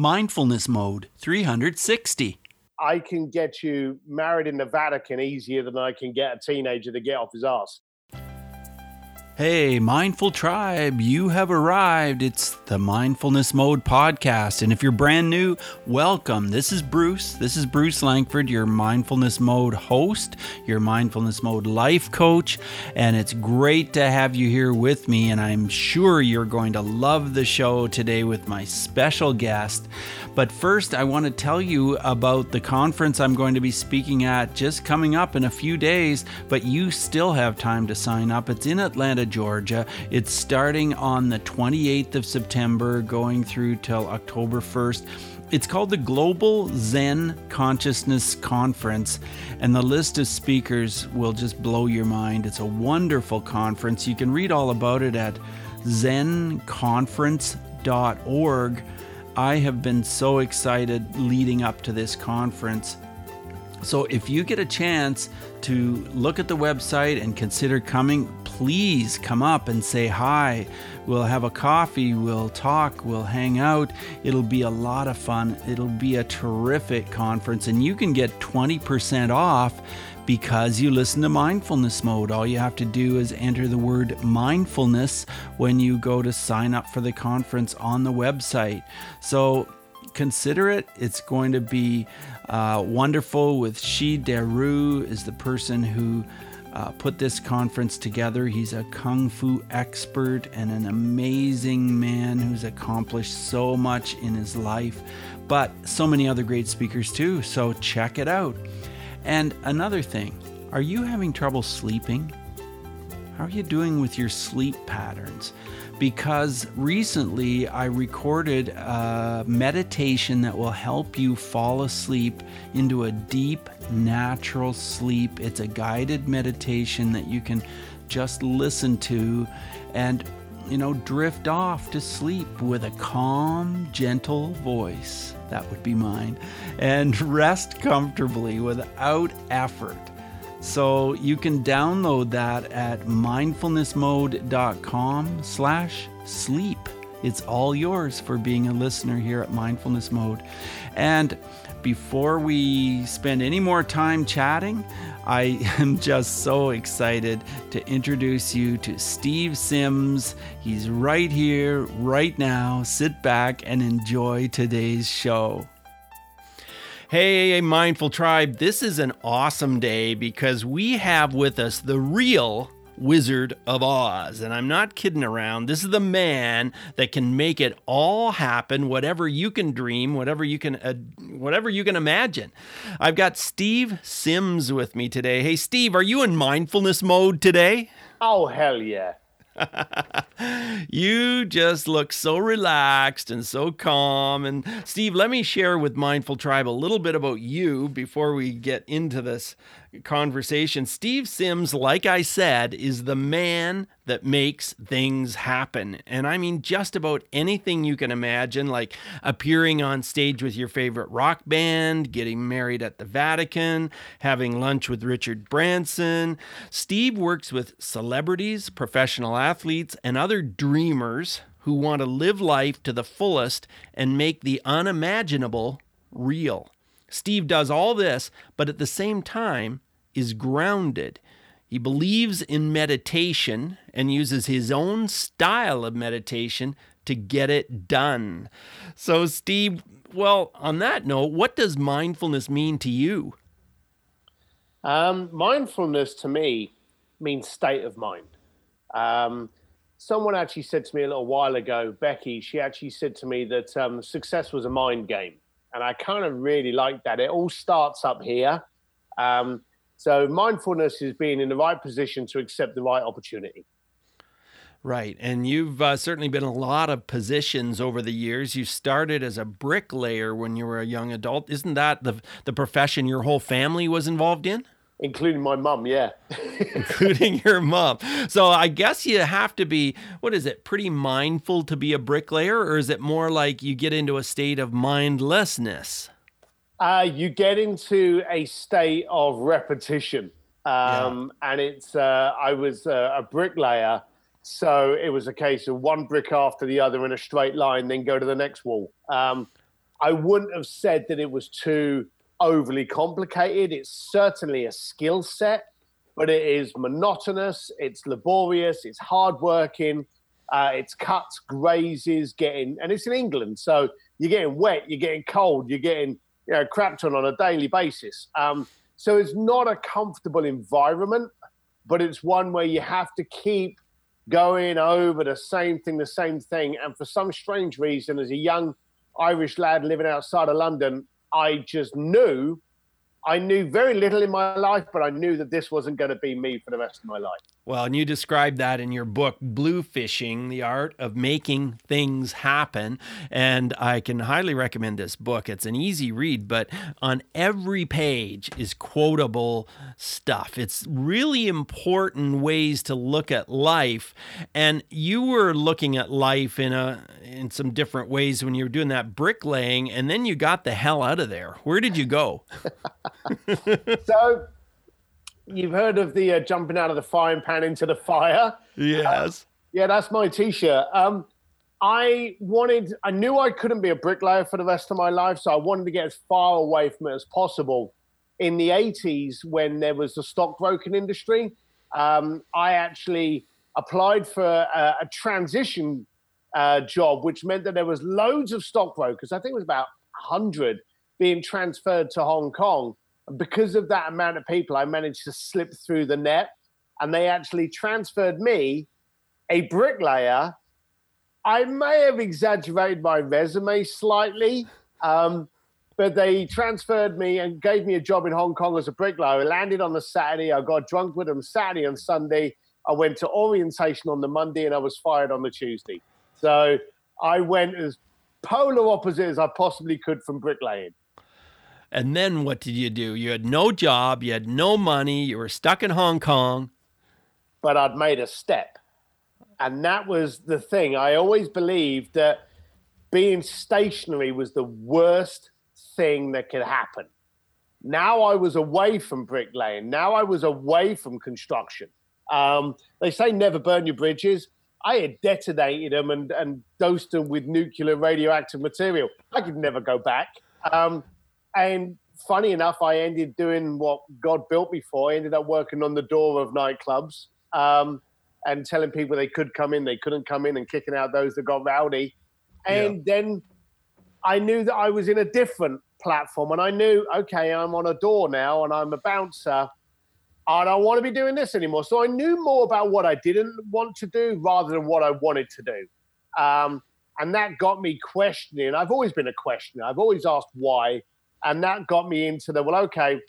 Mindfulness Mode 360. I can get you married in the Vatican easier than I can get a teenager to get off his ass. Hey, Mindful Tribe, you have arrived. It's the Mindfulness Mode podcast. And if you're brand new, welcome. This is Bruce. This is Bruce Langford, your Mindfulness Mode host, your Mindfulness Mode life coach. And it's great to have you here with me. And I'm sure you're going to love the show today with my special guest. But first, I want to tell you about the conference I'm going to be speaking at just coming up in a few days, but you still have time to sign up. It's in Atlanta, Georgia. It's starting on the 28th of September, going through till October 1st. It's called the Global Zen Consciousness Conference, and the list of speakers will just blow your mind. It's a wonderful conference. You can read all about it at zenconference.org. I have been so excited leading up to this conference. So, if you get a chance to look at the website and consider coming, please come up and say hi. We'll have a coffee, we'll talk, we'll hang out. It'll be a lot of fun. It'll be a terrific conference, and you can get 20% off because you listen to mindfulness mode. All you have to do is enter the word mindfulness when you go to sign up for the conference on the website. So consider it. It's going to be uh, wonderful with Shi Deru is the person who uh, put this conference together. He's a kung fu expert and an amazing man who's accomplished so much in his life, but so many other great speakers too. So check it out. And another thing, are you having trouble sleeping? How are you doing with your sleep patterns? Because recently I recorded a meditation that will help you fall asleep into a deep, natural sleep. It's a guided meditation that you can just listen to and, you know, drift off to sleep with a calm, gentle voice that would be mine, and rest comfortably without effort. So you can download that at mindfulnessmode.com slash sleep. It's all yours for being a listener here at Mindfulness Mode. And before we spend any more time chatting, I am just so excited to introduce you to Steve Sims. He's right here, right now. Sit back and enjoy today's show. Hey, Mindful Tribe, this is an awesome day because we have with us the real Wizard of Oz. And I'm not kidding around. This is the man that can make it all happen, whatever you can dream, whatever you can uh, whatever you can imagine. I've got Steve Sims with me today. Hey Steve, are you in mindfulness mode today? Oh hell yeah. you just look so relaxed and so calm. And Steve, let me share with Mindful Tribe a little bit about you before we get into this conversation. Steve Sims, like I said, is the man that makes things happen. And I mean, just about anything you can imagine, like appearing on stage with your favorite rock band, getting married at the Vatican, having lunch with Richard Branson. Steve works with celebrities, professional athletes, and other dreamers who want to live life to the fullest and make the unimaginable real. Steve does all this, but at the same time is grounded. He believes in meditation and uses his own style of meditation to get it done. So, Steve, well, on that note, what does mindfulness mean to you? Um, mindfulness to me means state of mind. Um, someone actually said to me a little while ago, Becky, she actually said to me that um, success was a mind game and I kind of really like that. It all starts up here. Um, so mindfulness is being in the right position to accept the right opportunity. Right. And you've uh, certainly been a lot of positions over the years. You started as a bricklayer when you were a young adult. Isn't that the, the profession your whole family was involved in? Including my mum yeah. Including your mom so i guess you have to be what is it pretty mindful to be a bricklayer or is it more like you get into a state of mindlessness? Uh, you get into a state of repetition. Um, yeah. and it's uh, i was uh, a bricklayer so it was a case of one brick after the other in a straight line then go to the next wall. Um, I wouldn't have said that it was too overly complicated. It's certainly a skill set, but it is monotonous, it's laborious, it's hardworking, uh, it's cuts, grazes, getting, and it's in England. So you're getting wet, you're getting cold, you're getting you know, crapped on on a daily basis. Um, so it's not a comfortable environment, but it's one where you have to keep going over the same thing, the same thing. And for some strange reason, as a young Irish lad living outside of London, I just knew I knew very little in my life, but I knew that this wasn't going to be me for the rest of my life. Well, and you described that in your book, Bluefishing, The Art of Making Things Happen. And I can highly recommend this book. It's an easy read, but on every page is quotable stuff. It's really important ways to look at life. And you were looking at life in a in some different ways when you were doing that bricklaying, and then you got the hell out of there. Where did you go? so you've heard of the uh, jumping out of the frying pan into the fire. Yes. Uh, yeah, that's my t-shirt. Um, I wanted, I knew I couldn't be a bricklayer for the rest of my life, so I wanted to get as far away from it as possible. In the 80s, when there was the stockbroking industry, um, I actually applied for a, a transition uh, job, which meant that there was loads of stockbrokers. I think it was about 100 being transferred to Hong Kong because of that amount of people, I managed to slip through the net, and they actually transferred me, a bricklayer. I may have exaggerated my resume slightly, um, but they transferred me and gave me a job in Hong Kong as a bricklayer. I landed on the Saturday. I got drunk with them Saturday and Sunday. I went to orientation on the Monday, and I was fired on the Tuesday. So I went as polar opposite as I possibly could from bricklaying. And then what did you do? You had no job, you had no money, you were stuck in Hong Kong. But I'd made a step. And that was the thing. I always believed that being stationary was the worst thing that could happen. Now I was away from bricklaying. Now I was away from construction. Um, they say never burn your bridges. I had detonated them and, and dosed them with nuclear radioactive material. I could never go back. Um, and funny enough, I ended doing what God built me for. I ended up working on the door of nightclubs um, and telling people they could come in, they couldn't come in, and kicking out those that got rowdy. And yeah. then I knew that I was in a different platform, and I knew, okay, I'm on a door now, and I'm a bouncer. I don't want to be doing this anymore. So I knew more about what I didn't want to do rather than what I wanted to do. Um, and that got me questioning. I've always been a questioner. I've always asked why. And that got me into the, well, okay,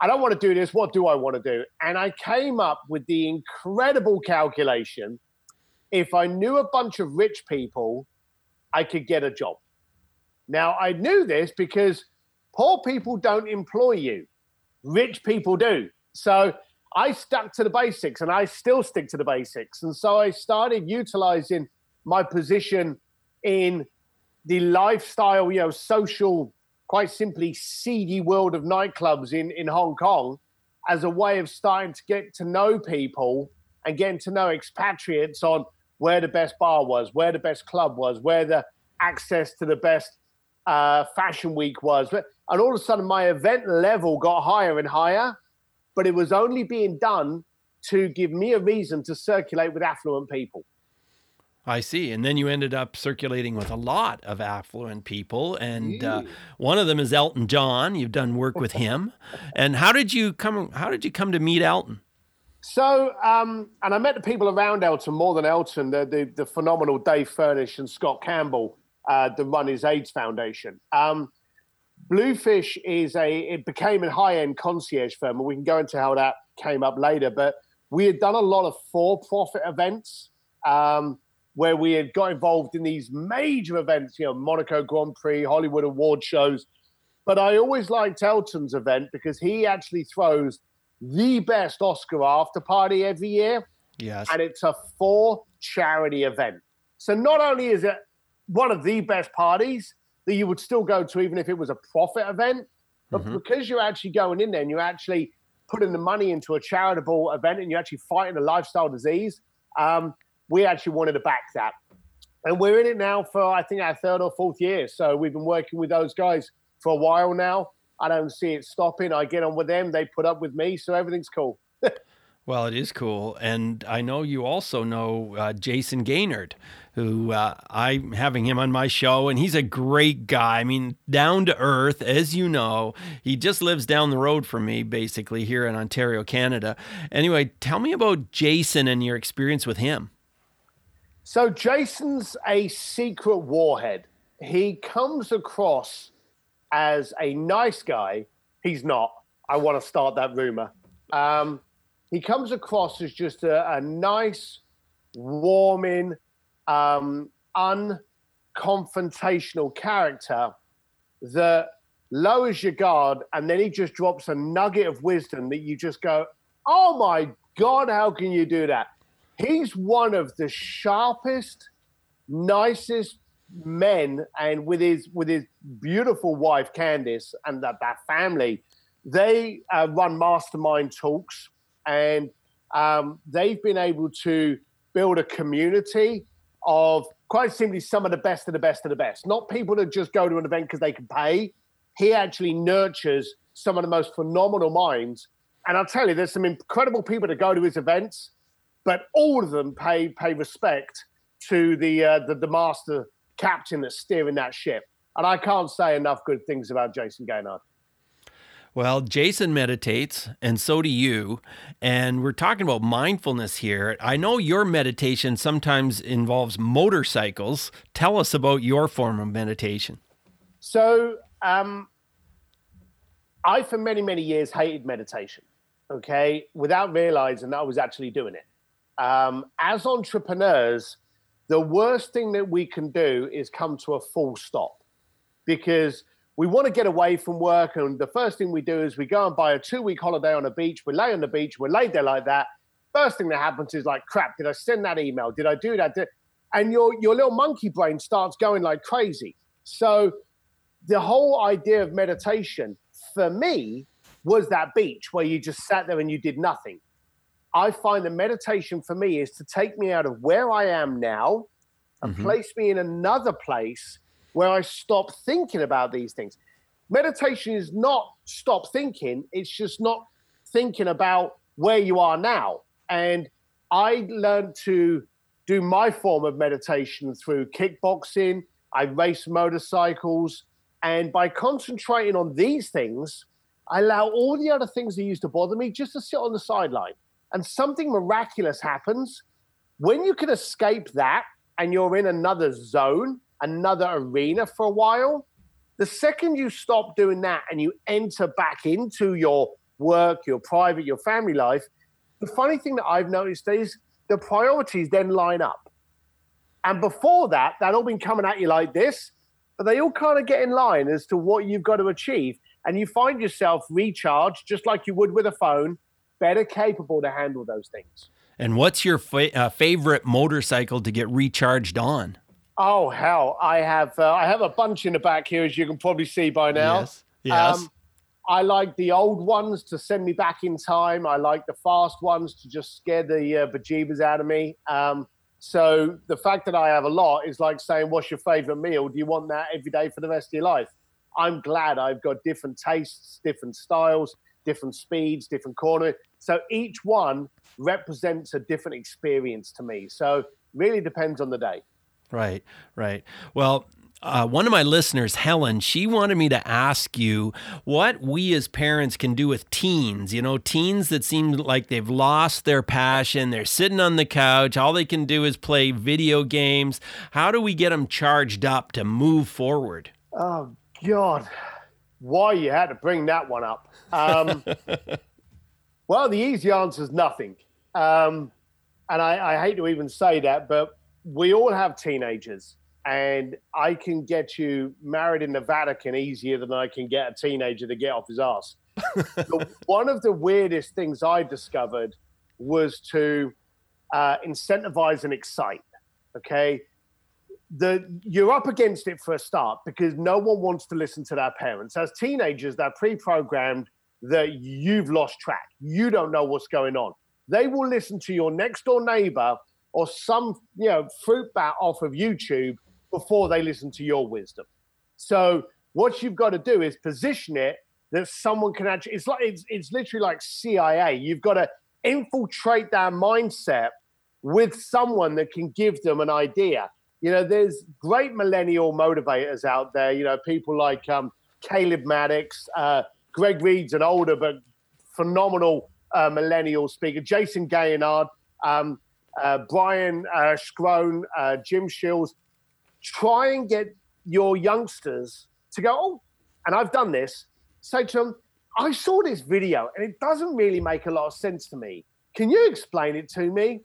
I don't want to do this. What do I want to do? And I came up with the incredible calculation if I knew a bunch of rich people, I could get a job. Now, I knew this because poor people don't employ you, rich people do. So I stuck to the basics and I still stick to the basics. And so I started utilizing my position in the lifestyle, you know, social quite simply seedy world of nightclubs in, in Hong Kong as a way of starting to get to know people and getting to know expatriates on where the best bar was, where the best club was, where the access to the best uh, fashion week was. And all of a sudden, my event level got higher and higher, but it was only being done to give me a reason to circulate with affluent people. I see. And then you ended up circulating with a lot of affluent people. And uh, one of them is Elton John. You've done work with him. and how did you come how did you come to meet Elton? So, um, and I met the people around Elton more than Elton, the, the, the phenomenal Dave Furnish and Scott Campbell uh, that run his AIDS Foundation. Um, Bluefish is a, it became a high end concierge firm, and we can go into how that came up later. But we had done a lot of for profit events. Um, where we had got involved in these major events, you know, Monaco Grand Prix, Hollywood award shows. But I always liked Elton's event because he actually throws the best Oscar after party every year. Yes. And it's a for charity event. So not only is it one of the best parties that you would still go to, even if it was a profit event, but mm-hmm. because you're actually going in there and you're actually putting the money into a charitable event and you're actually fighting a lifestyle disease, um, we actually wanted to back that. and we're in it now for I think our third or fourth year. So we've been working with those guys for a while now. I don't see it stopping. I get on with them. They put up with me, so everything's cool. well, it is cool, and I know you also know uh, Jason Gaynor, who uh, I'm having him on my show, and he's a great guy. I mean, down to earth, as you know. He just lives down the road from me, basically here in Ontario, Canada. Anyway, tell me about Jason and your experience with him. So Jason's a secret warhead. He comes across as a nice guy. He's not. I want to start that rumor. Um, he comes across as just a, a nice, warming, um, unconfrontational character that lowers your guard, and then he just drops a nugget of wisdom that you just go, "Oh my God, how can you do that?" He's one of the sharpest, nicest men, and with his with his beautiful wife Candice and that, that family, they uh, run mastermind talks, and um, they've been able to build a community of quite simply some of the best of the best of the best. Not people that just go to an event because they can pay. He actually nurtures some of the most phenomenal minds. And I'll tell you, there's some incredible people that go to his events, but all of them pay pay respect to the uh, the, the master captain that's steering that ship. And I can't say enough good things about Jason Gaynor. Well, Jason meditates, and so do you. And we're talking about mindfulness here. I know your meditation sometimes involves motorcycles. Tell us about your form of meditation. So, um, I, for many, many years, hated meditation, okay, without realizing that I was actually doing it. Um, as entrepreneurs, the worst thing that we can do is come to a full stop because we want to get away from work. And the first thing we do is we go and buy a two week holiday on a beach. We lay on the beach, we're laid there like that. First thing that happens is like, crap, did I send that email? Did I do that? And your, your little monkey brain starts going like crazy. So the whole idea of meditation for me was that beach where you just sat there and you did nothing. I find the meditation for me is to take me out of where I am now and mm-hmm. place me in another place where I stop thinking about these things. Meditation is not stop thinking, it's just not thinking about where you are now. And I learned to do my form of meditation through kickboxing, I race motorcycles, and by concentrating on these things, I allow all the other things that used to bother me just to sit on the sideline and something miraculous happens, when you can escape that and you're in another zone, another arena for a while, the second you stop doing that and you enter back into your work, your private, your family life, the funny thing that I've noticed is the priorities then line up. And before that, that all been coming at you like this, but they all kind of get in line as to what you've got to achieve. And you find yourself recharged just like you would with a phone better capable to handle those things. And what's your fa- uh, favorite motorcycle to get recharged on? Oh hell, I have uh, I have a bunch in the back here, as you can probably see by now. Yes. Yes. Um, I like the old ones to send me back in time. I like the fast ones to just scare the uh, bejeebers out of me. Um, so the fact that I have a lot is like saying, "What's your favorite meal? Do you want that every day for the rest of your life?" I'm glad I've got different tastes, different styles, different speeds, different corner. So each one represents a different experience to me. So really depends on the day. Right, right. Well, uh, one of my listeners, Helen, she wanted me to ask you what we as parents can do with teens. You know, teens that seem like they've lost their passion. They're sitting on the couch. All they can do is play video games. How do we get them charged up to move forward? Oh, God. Why you had to bring that one up. Um, Well, the easy answer is nothing. Um, and I, I hate to even say that, but we all have teenagers, and I can get you married in the Vatican easier than I can get a teenager to get off his ass. one of the weirdest things I discovered was to uh, incentivize and excite. Okay, the you're up against it for a start because no one wants to listen to their parents. As teenagers, they're pre-programmed that you've lost track. You don't know what's going on. They will listen to your next door neighbor or some you know fruit bat off of YouTube before they listen to your wisdom. So what you've got to do is position it that someone can actually. It's like it's it's literally like CIA. You've got to infiltrate their mindset with someone that can give them an idea. You know, there's great millennial motivators out there. You know, people like um, Caleb Maddix, uh, Greg Reid's an older but phenomenal uh, millennial speaker, Jason Gaynor, um, uh, Brian uh, uh, Jim Shields. Try and get your youngsters to go, oh, and I've done this. Say to them, I saw this video and it doesn't really make a lot of sense to me. Can you explain it to me?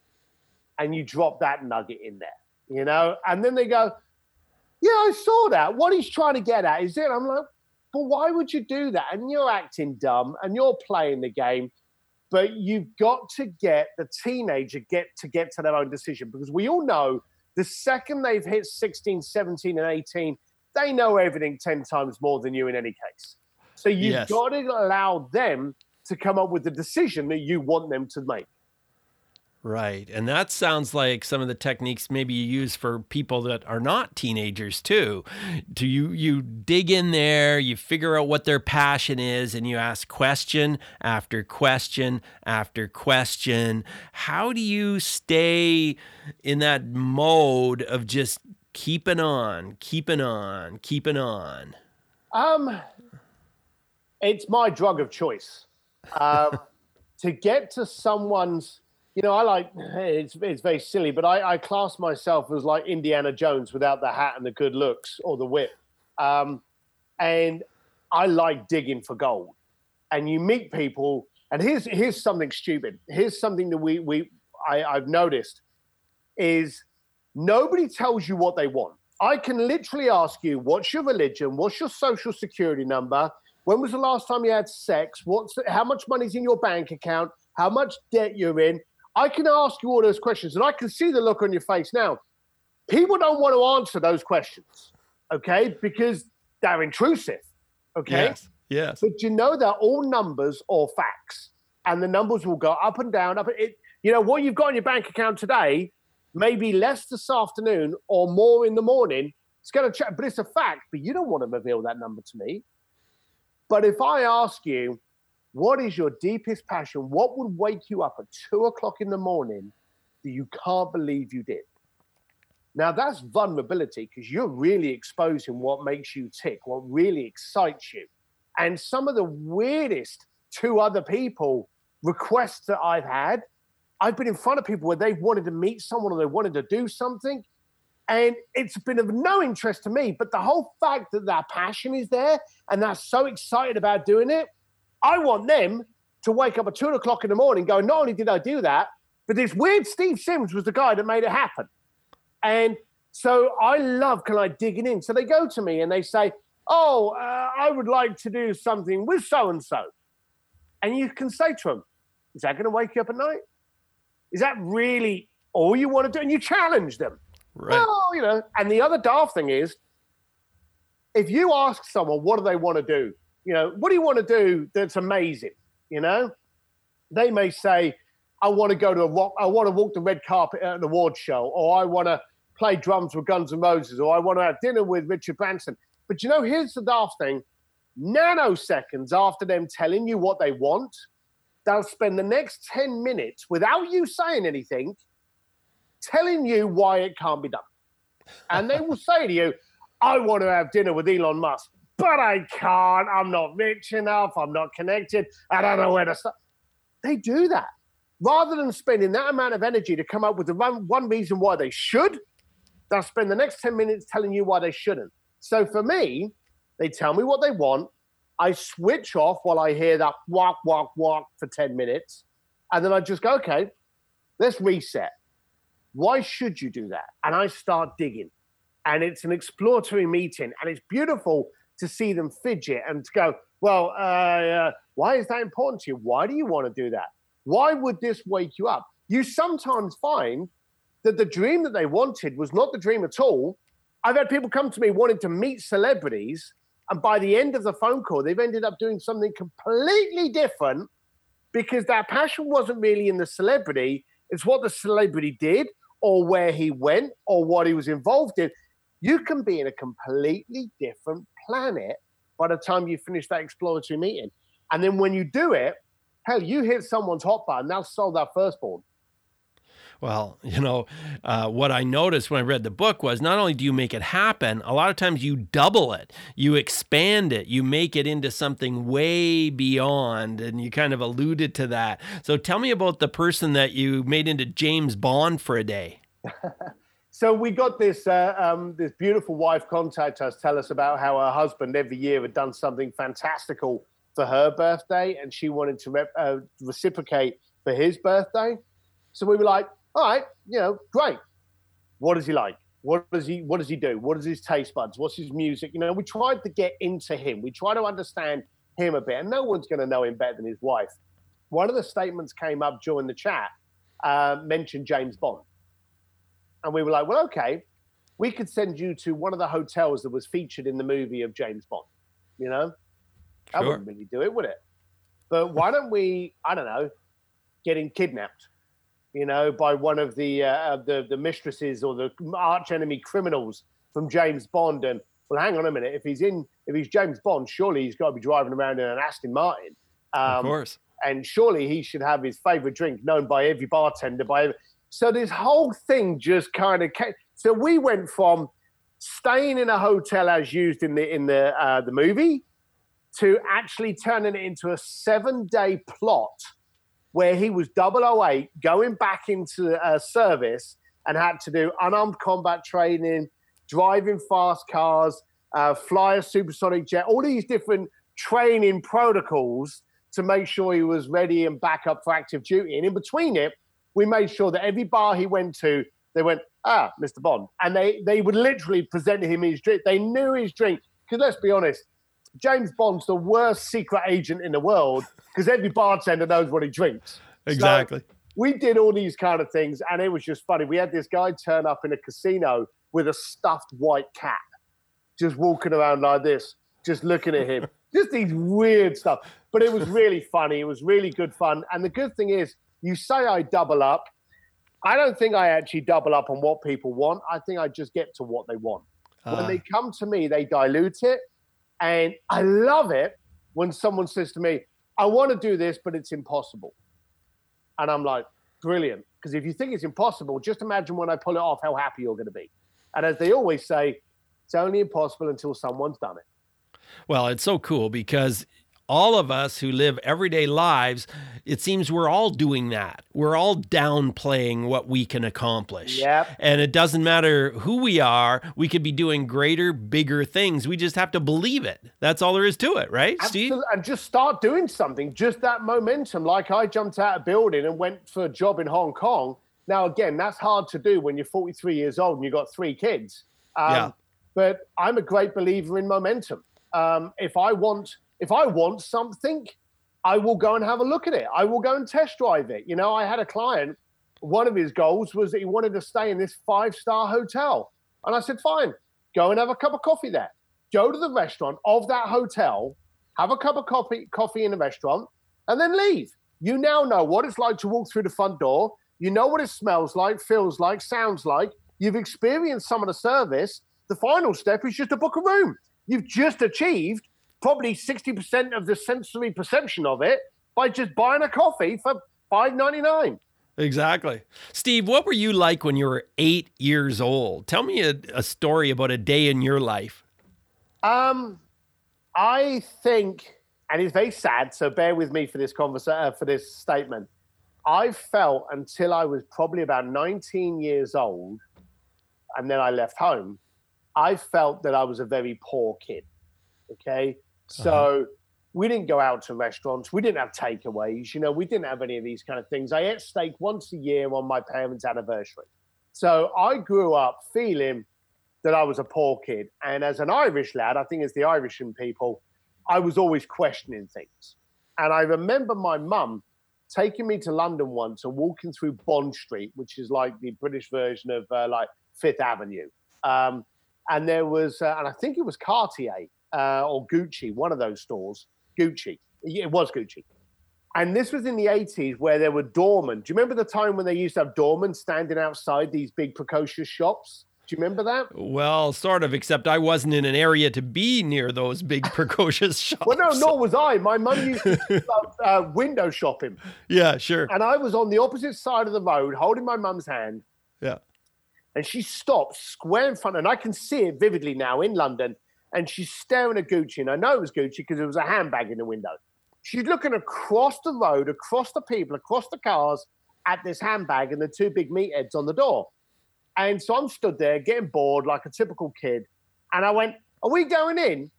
And you drop that nugget in there, you know? And then they go, Yeah, I saw that. What he's trying to get at is it? I'm like, But why would you do that? And you're acting dumb and you're playing the game. But you've got to get the teenager get to get to their own decision because we all know the second they've hit 16, 17, and 18, they know everything 10 times more than you in any case. So you've yes. got to allow them to come up with the decision that you want them to make. Right. And that sounds like some of the techniques maybe you use for people that are not teenagers too. Do you you dig in there, you figure out what their passion is and you ask question after question after question. How do you stay in that mode of just keeping on, keeping on, keeping on? Um it's my drug of choice. Um, to get to someone's, you know, I like it's it's very silly, but I, I class myself as like Indiana Jones without the hat and the good looks or the whip, um, and I like digging for gold. And you meet people, and here's here's something stupid. Here's something that we we I, I've noticed is nobody tells you what they want. I can literally ask you, what's your religion? What's your social security number? When was the last time you had sex? What's how much money's in your bank account? How much debt you're in? I can ask you all those questions, and I can see the look on your face now. People don't want to answer those questions, okay, because they're intrusive, okay. Yes. Yes. But you know they're all numbers or facts, and the numbers will go up and down. Up. It, you know what you've got in your bank account today, maybe less this afternoon or more in the morning. It's going to, check, but it's a fact. But you don't want to reveal that number to me. But if I ask you, what is your deepest passion? What would wake you up at two o'clock in the morning that you can't believe you did? Now that's vulnerability because you're really exposing what makes you tick, what really excites you. And some of the weirdest two other people requests that I've had, I've been in front of people where they've wanted to meet someone or they wanted to do something. And it's been of no interest to me. But the whole fact that that passion is there and they're so excited about doing it, I want them to wake up at two o'clock in the morning going, not only did I do that, but this weird Steve Sims was the guy that made it happen. And so I love kind of digging in. So they go to me and they say, Oh, uh, I would like to do something with so and so. And you can say to them, Is that going to wake you up at night? Is that really all you want to do? And you challenge them. Right. Well, you know, and the other daft thing is, if you ask someone what do they want to do, you know, what do you want to do that's amazing? You know, they may say, I want to go to a rock, I want to walk the red carpet at an award show, or I want to play drums with Guns N' Roses, or I want to have dinner with Richard Branson. But you know, here's the daft thing nanoseconds after them telling you what they want, they'll spend the next 10 minutes without you saying anything telling you why it can't be done. And they will say to you, I want to have dinner with Elon Musk, but I can't. I'm not rich enough. I'm not connected. I don't know where to start. They do that. Rather than spending that amount of energy to come up with the one, reason why they should, they'll spend the next 10 minutes telling you why they shouldn't. So for me, they tell me what they want. I switch off while I hear that walk, walk, walk for 10 minutes. And then I just go, okay, let's reset. Why should you do that? And I start digging. And it's an exploratory meeting. And it's beautiful to see them fidget and to go, well, uh, uh, why is that important to you? Why do you want to do that? Why would this wake you up? You sometimes find that the dream that they wanted was not the dream at all. I've had people come to me wanting to meet celebrities, and by the end of the phone call, they've ended up doing something completely different because their passion wasn't really in the celebrity, it's what the celebrity did or where he went or what he was involved in. You can be in a completely different planet by the time you finish that exploratory meeting. And then when you do it, hell, you hit someone's hot button, now sold that firstborn. Well, you know, uh, what I noticed when I read the book was not only do you make it happen, a lot of times you double it, you expand it, you make it into something way beyond. And you kind of alluded to that. So tell me about the person that you made into James Bond for a day. so we got this uh, um, this beautiful wife contact us, tell us about how her husband every year had done something fantastical for her birthday, and she wanted to rep- uh, reciprocate for his birthday. So we were like, all right, you know, great. What does he like? What does he What does he do? What is his taste buds? What's his music? You know, we tried to get into him. We try to understand him a bit, and no one's going to know him better than his wife. One of the statements came up during the chat, uh, mentioned James Bond, and we were like, well, okay, we could send you to one of the hotels that was featured in the movie of James Bond. You know, that sure. wouldn't really do it, would it? But why don't we? I don't know, getting kidnapped you know, by one of the uh, the the mistresses or the arch enemy criminals from James Bond. And well, hang on a minute, if he's in, if he's James Bond, surely he's got to be driving around in an Aston Martin. Um, of course. And surely he should have his favorite drink known by every bartender. By every... so this whole thing just kind of came. So we went from staying in a hotel as used in the in the uh, the movie to actually turning it into a seven day plot where he was 008 going back into uh, service and had to do unarmed combat training, driving fast cars, uh, fly a supersonic jet, all these different training protocols to make sure he was ready and back up for active duty. And in between it, we made sure that every bar he went to, they went, ah, Mr. Bond. And they, they would literally present him his drink. They knew his drink. Because let's be honest, James Bond's the worst secret agent in the world because every bartender knows what he drinks. Exactly. So we did all these kind of things, and it was just funny. We had this guy turn up in a casino with a stuffed white cat, just walking around like this, just looking at him. just these weird stuff. But it was really funny. It was really good fun. And the good thing is, you say I double up. I don't think I actually double up on what people want. I think I just get to what they want. Uh. When they come to me, they dilute it and I love it when someone says to me, I want to do this, but it's impossible. And I'm like, brilliant. Because if you think it's impossible, just imagine when I pull it off, how happy you're going to be. And as they always say, it's only impossible until someone's done it. Well, it's so cool because all of us who live everyday lives, it seems we're all doing that. We're all downplaying what we can accomplish. Yep. And it doesn't matter who we are, we could be doing greater, bigger things. We just have to believe it. That's all there is to it, right, Absolutely. Steve? And just start doing something, just that momentum. Like I jumped out of a building and went for a job in Hong Kong. Now, again, that's hard to do when you're 43 years old and you've got three kids. Um, yeah. But I'm a great believer in momentum. Um, if I want if I want something, I will go and have a look at it. I will go and test drive it. You know, I had a client, one of his goals was that he wanted to stay in this five star hotel. And I said, fine, go and have a cup of coffee there. Go to the restaurant of that hotel, have a cup of coffee, coffee in the restaurant, and then leave. You now know what it's like to walk through the front door. You know what it smells like, feels like, sounds like. You've experienced some of the service. The final step is just to book a room. You've just achieved probably 60% of the sensory perception of it by just buying a coffee for five ninety nine. Exactly. Steve, what were you like when you were eight years old? Tell me a, a story about a day in your life. Um, I think, and it's very sad, so bear with me for this conversation, uh, for this statement. I felt until I was probably about 19 years old, and then I left home, I felt that I was a very poor kid. Okay. So uh-huh. we didn't go out to restaurants. We didn't have takeaways. You know, we didn't have any of these kind of things. I ate steak once a year on my parents' anniversary. So I grew up feeling that I was a poor kid. And as an Irish lad, I think as the Irish in people, I was always questioning things. And I remember my mum taking me to London once and walking through Bond Street, which is like the British version of uh, like Fifth Avenue. Um, and there was, uh, and I think it was Cartier uh, or Gucci, one of those stores, Gucci. It was Gucci. And this was in the 80s where there were doormen. Do you remember the time when they used to have doormen standing outside these big precocious shops? Do you remember that? Well, sort of, except I wasn't in an area to be near those big precocious shops. Well, no, nor was I. My mum used to love, uh, window shopping. Yeah, sure. And I was on the opposite side of the road holding my mum's hand. Yeah. And she stopped square in front, and I can see it vividly now in London. And she's staring at Gucci, and I know it was Gucci because there was a handbag in the window. She's looking across the road, across the people, across the cars at this handbag and the two big meatheads on the door. And so I'm stood there getting bored like a typical kid. And I went, Are we going in?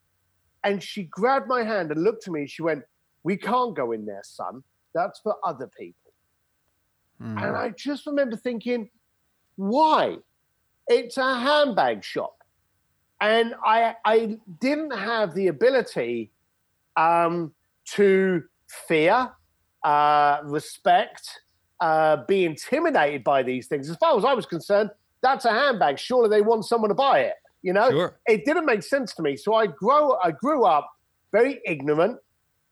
And she grabbed my hand and looked at me. She went, We can't go in there, son. That's for other people. Mm. And I just remember thinking, Why? It's a handbag shop. And I, I didn't have the ability um, to fear, uh, respect, uh, be intimidated by these things. As far as I was concerned, that's a handbag. Surely they want someone to buy it. You know, sure. it didn't make sense to me. So I grow, I grew up very ignorant.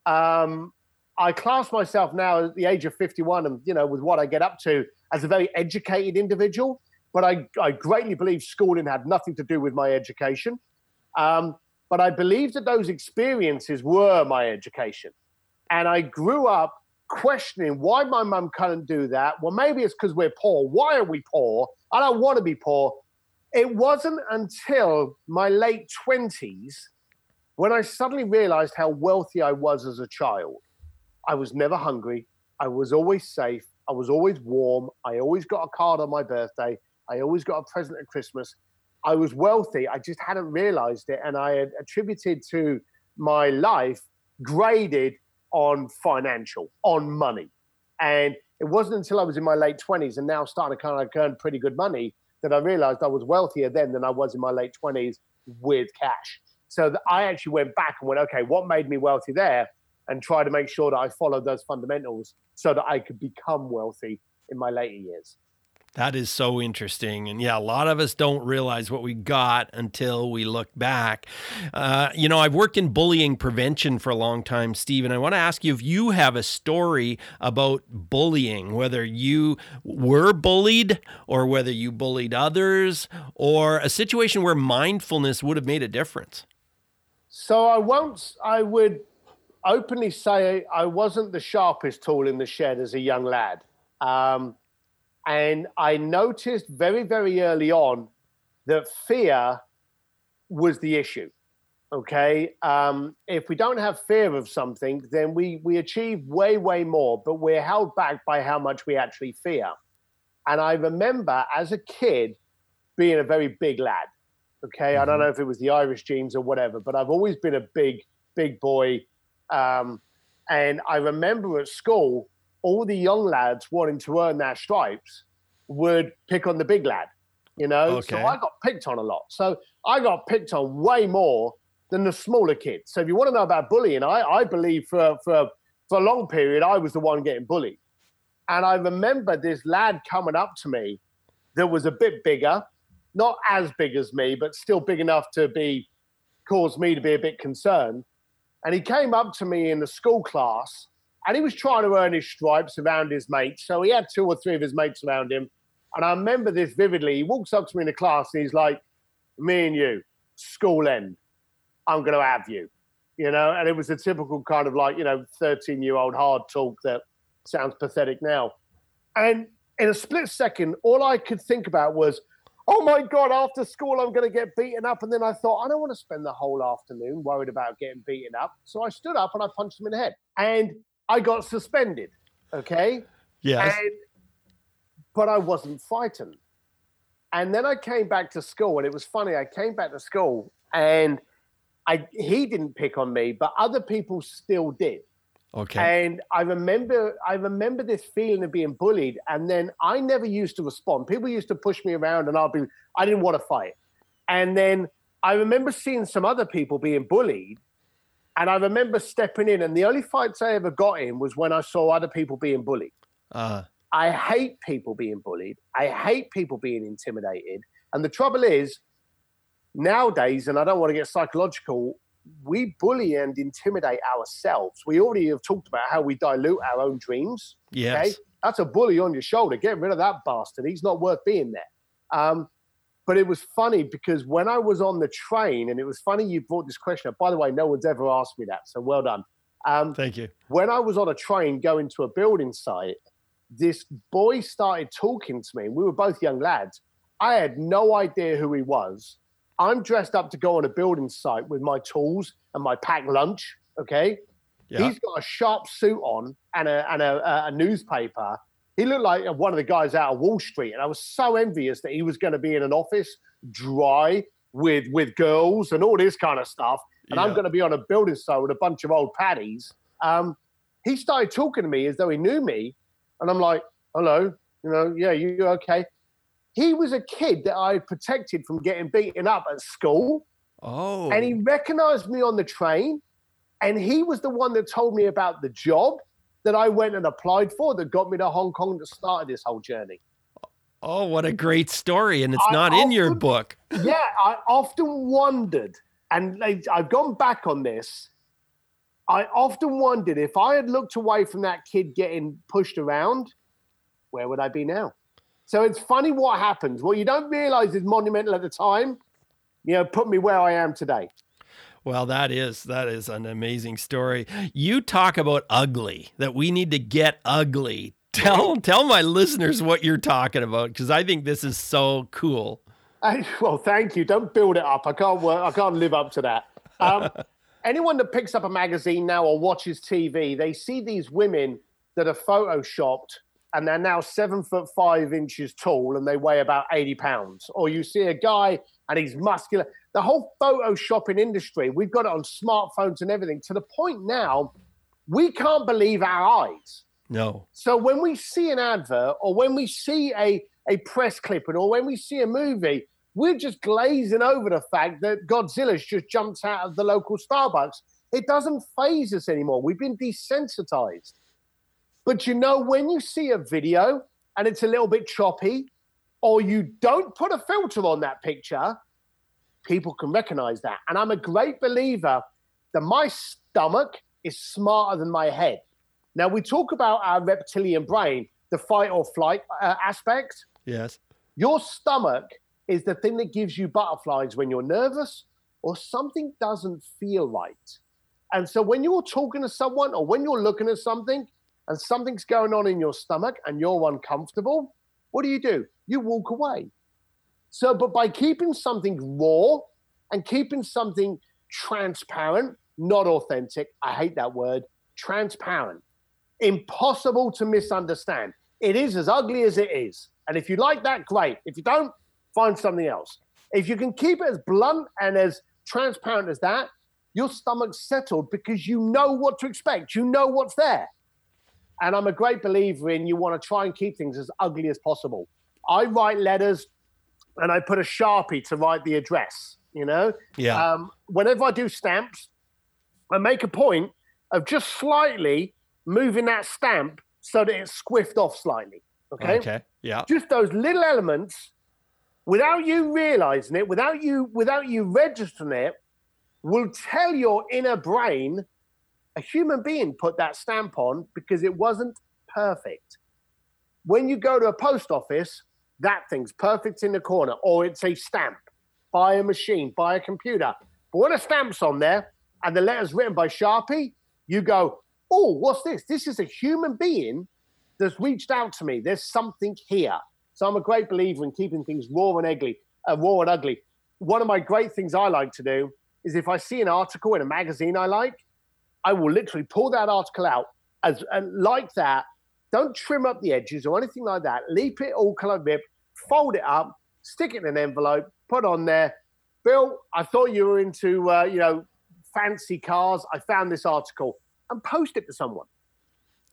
Um, I class myself now at the age of 51, and you know, with what I get up to, as a very educated individual. But I, I greatly believe schooling had nothing to do with my education. Um, but I believe that those experiences were my education. And I grew up questioning why my mum couldn't do that. Well, maybe it's because we're poor. Why are we poor? I don't want to be poor. It wasn't until my late 20s when I suddenly realized how wealthy I was as a child. I was never hungry. I was always safe. I was always warm. I always got a card on my birthday. I always got a present at Christmas. I was wealthy. I just hadn't realized it. And I had attributed to my life graded on financial, on money. And it wasn't until I was in my late 20s and now starting to kind of earn pretty good money that I realized I was wealthier then than I was in my late 20s with cash. So I actually went back and went, okay, what made me wealthy there? And try to make sure that I followed those fundamentals so that I could become wealthy in my later years. That is so interesting. And yeah, a lot of us don't realize what we got until we look back. Uh, you know, I've worked in bullying prevention for a long time, Steve, and I want to ask you if you have a story about bullying, whether you were bullied or whether you bullied others, or a situation where mindfulness would have made a difference. So I won't, I would openly say I wasn't the sharpest tool in the shed as a young lad. Um, and I noticed very, very early on that fear was the issue. Okay. Um, if we don't have fear of something, then we, we achieve way, way more, but we're held back by how much we actually fear. And I remember as a kid being a very big lad. Okay. Mm-hmm. I don't mm-hmm. know if it was the Irish genes or whatever, but I've always been a big, big boy. Um, and I remember at school, all the young lads wanting to earn their stripes would pick on the big lad, you know? Okay. So I got picked on a lot. So I got picked on way more than the smaller kids. So if you want to know about bullying, I, I believe for, for, for a long period, I was the one getting bullied. And I remember this lad coming up to me that was a bit bigger, not as big as me, but still big enough to be cause me to be a bit concerned. And he came up to me in the school class and he was trying to earn his stripes around his mates. So he had two or three of his mates around him. And I remember this vividly. He walks up to me in the class and he's like, Me and you, school end. I'm going to have you. You know, and it was a typical kind of like, you know, 13 year old hard talk that sounds pathetic now. And in a split second, all I could think about was, oh my God, after school, I'm going to get beaten up. And then I thought, I don't want to spend the whole afternoon worried about getting beaten up. So I stood up and I punched him in the head. And I got suspended. Okay. Yes. And, but I wasn't frightened. And then I came back to school, and it was funny. I came back to school, and I he didn't pick on me, but other people still did. Okay. And I remember I remember this feeling of being bullied, and then I never used to respond. People used to push me around, and I'll be I didn't want to fight. And then I remember seeing some other people being bullied, and I remember stepping in, and the only fights I ever got in was when I saw other people being bullied. Uh, I hate people being bullied. I hate people being intimidated. And the trouble is, nowadays, and I don't want to get psychological, we bully and intimidate ourselves. We already have talked about how we dilute our own dreams. Yes. That's a bully on your shoulder. Get rid of that bastard. He's not worth being there. Um, but it was funny because when I was on the train, and it was funny you brought this question up. By the way, no one's ever asked me that, so well done. Um, Thank you. when I was on a train going to a building site, this boy started talking to me. We were both young lads. I had no idea who he was. I'm dressed up to go on a building site with my tools and my packed lunch. Okay. Yeah. He's got a sharp suit on and a, and a, a newspaper. He looked like one of the guys out of Wall Street. And I was so envious that he was going to be in an office dry with, with girls and all this kind of stuff. And I'm going to be on a building site with a bunch of old paddies. Um, he started talking to me as though he knew me. And I'm like, hello, you know, yeah, you okay? He was a kid that I protected from getting beaten up at school. oh. And he recognized me on the train. And he was the one that told me about the job that I went and applied for that got me to Hong Kong that started this whole journey. oh, what a great story. And it's I not in your book. yeah, I often wondered, and I've gone back on this. I often wondered if I had looked away from that kid getting pushed around, where would I be now? So it's funny what happens. What you don't realize is monumental at the time, you know, put me where I am today. Well, that is that is an amazing story. You talk about ugly, that we need to get ugly. Tell tell my listeners what you're talking about because I think this is so cool. I, well, thank you. Don't build it up. I can't work. I can't live up to that. Um, anyone that picks up a magazine now or watches TV, they see these women that are photoshopped and they're now seven foot five inches tall and they weigh about 80 pounds. Or you see a guy and he's muscular. The whole photoshopping industry, we've got it on smartphones and everything to the point now we can't believe our eyes. No. So when we see an advert or when we see a, a press clipping or when we see a movie, we're just glazing over the fact that Godzilla's just jumped out of the local Starbucks. It doesn't phase us anymore. We've been desensitized. But you know, when you see a video and it's a little bit choppy, or you don't put a filter on that picture, people can recognize that. And I'm a great believer that my stomach is smarter than my head. Now, we talk about our reptilian brain, the fight or flight uh, aspect. Yes. Your stomach is the thing that gives you butterflies when you're nervous or something doesn't feel right. And so when you're talking to someone or when you're looking at something and something's going on in your stomach and you're uncomfortable, what do you do? You walk away. So, but by keeping something raw and keeping something transparent, not authentic, I hate that word, transparent, impossible to misunderstand. It is as ugly as it is. And if you like that, great. If you don't, find something else. If you can keep it as blunt and as transparent as that, your stomach's settled because you know what to expect. You know what's there. And I'm a great believer in you want to try and keep things as ugly as possible. I write letters and I put a Sharpie to write the address, you know? Yeah. Um, whenever I do stamps, I make a point of just slightly moving that stamp so that it's squiffed off slightly. Okay. okay. Yeah. Just those little elements, without you realizing it, without you without you registering it, will tell your inner brain a human being put that stamp on because it wasn't perfect. When you go to a post office, that thing's perfect in the corner, or it's a stamp by a machine, by a computer. But when a stamp's on there and the letter's written by Sharpie, you go, oh, what's this? This is a human being that's reached out to me. There's something here. So I'm a great believer in keeping things raw and ugly. Uh, raw and ugly. One of my great things I like to do is if I see an article in a magazine I like, I will literally pull that article out as and like that. Don't trim up the edges or anything like that. Leave it all color rip, fold it up, stick it in an envelope, put on there. Bill, I thought you were into uh, you know fancy cars. I found this article and post it to someone.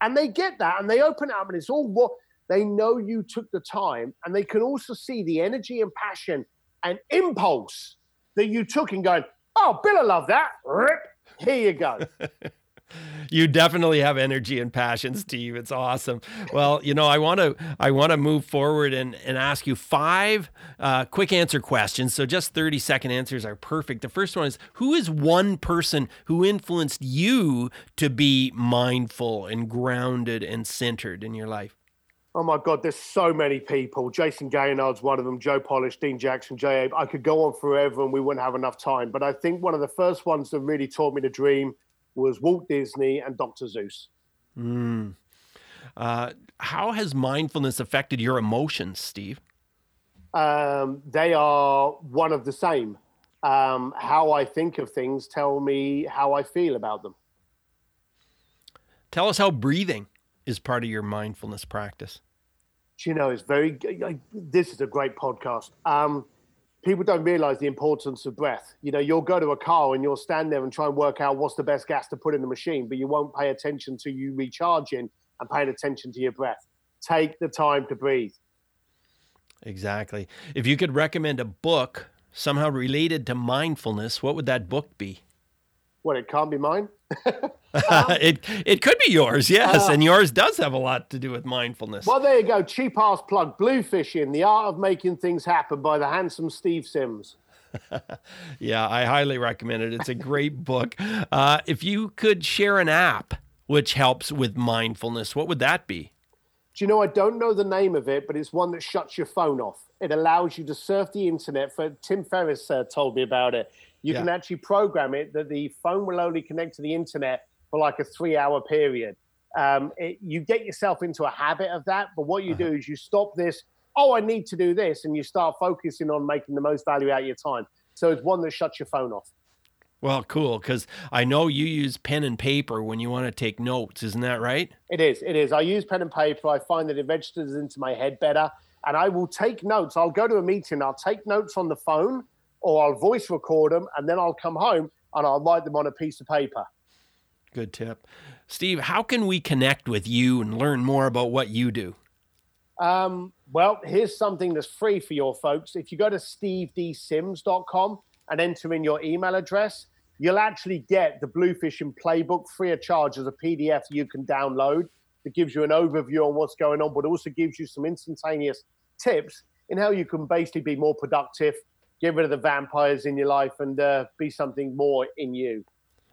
And they get that and they open it up and it's all what they know you took the time and they can also see the energy and passion and impulse that you took in going, oh, Bill, I love that. Rip, here you go. you definitely have energy and passion, Steve. It's awesome. Well, you know, I want to I want to move forward and and ask you five uh, quick answer questions. So just thirty second answers are perfect. The first one is who is one person who influenced you to be mindful and grounded and centered in your life? Oh my God, there's so many people. Jason Gaignard's one of them, Joe Polish, Dean Jackson, Jay Abe. I could go on forever and we wouldn't have enough time. But I think one of the first ones that really taught me to dream was Walt Disney and Dr. Seuss. Mm. Uh, how has mindfulness affected your emotions, Steve? Um, they are one of the same. Um, how I think of things tell me how I feel about them. Tell us how breathing is part of your mindfulness practice? You know, it's very. This is a great podcast. Um, people don't realize the importance of breath. You know, you'll go to a car and you'll stand there and try and work out what's the best gas to put in the machine, but you won't pay attention to you recharging and paying attention to your breath. Take the time to breathe. Exactly. If you could recommend a book somehow related to mindfulness, what would that book be? What, it can't be mine? it it could be yours, yes, uh, and yours does have a lot to do with mindfulness. Well, there you go. Cheap ass plug. Bluefishing: The Art of Making Things Happen by the handsome Steve Sims. yeah, I highly recommend it. It's a great book. Uh, if you could share an app which helps with mindfulness, what would that be? Do you know? I don't know the name of it, but it's one that shuts your phone off. It allows you to surf the internet. For Tim Ferriss uh, told me about it. You yeah. can actually program it that the phone will only connect to the internet for like a three hour period. Um, it, you get yourself into a habit of that, but what you uh-huh. do is you stop this. Oh, I need to do this, and you start focusing on making the most value out of your time. So it's one that shuts your phone off. Well, cool, because I know you use pen and paper when you want to take notes. Isn't that right? It is. It is. I use pen and paper. I find that it registers into my head better, and I will take notes. I'll go to a meeting. I'll take notes on the phone, or I'll voice record them, and then I'll come home and I'll write them on a piece of paper. Good tip. Steve, how can we connect with you and learn more about what you do? Um, well, here's something that's free for your folks. If you go to stevedsims.com and enter in your email address, you'll actually get the Bluefishing Playbook free of charge as a PDF you can download that gives you an overview on what's going on, but also gives you some instantaneous tips in how you can basically be more productive, get rid of the vampires in your life, and uh, be something more in you.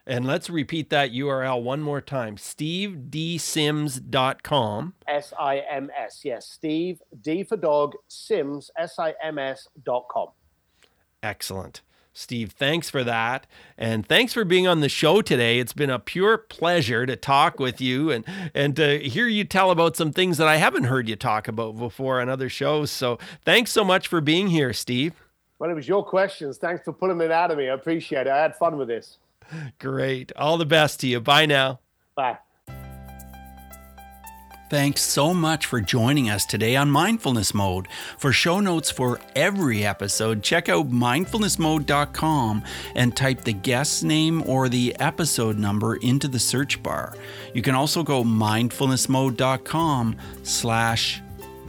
And let's repeat that URL one more time stevedsims.com. S I M S. Yes. Steve, D for dog, Sims, S I M S.com. Excellent. Steve, thanks for that. And thanks for being on the show today. It's been a pure pleasure to talk with you and, and to hear you tell about some things that I haven't heard you talk about before on other shows. So thanks so much for being here, Steve. Well, it was your questions. Thanks for pulling it out of me. I appreciate it. I had fun with this. Great. All the best to you. Bye now. Bye. Thanks so much for joining us today on Mindfulness Mode. For show notes for every episode, check out mindfulnessmode.com and type the guest's name or the episode number into the search bar. You can also go mindfulnessmode.com slash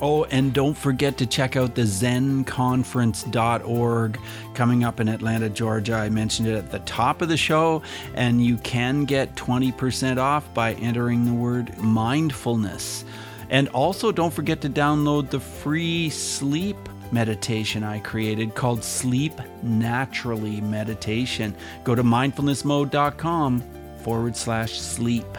Oh, and don't forget to check out the zenconference.org coming up in Atlanta, Georgia. I mentioned it at the top of the show, and you can get 20% off by entering the word mindfulness. And also, don't forget to download the free sleep meditation I created called Sleep Naturally Meditation. Go to mindfulnessmode.com forward slash sleep.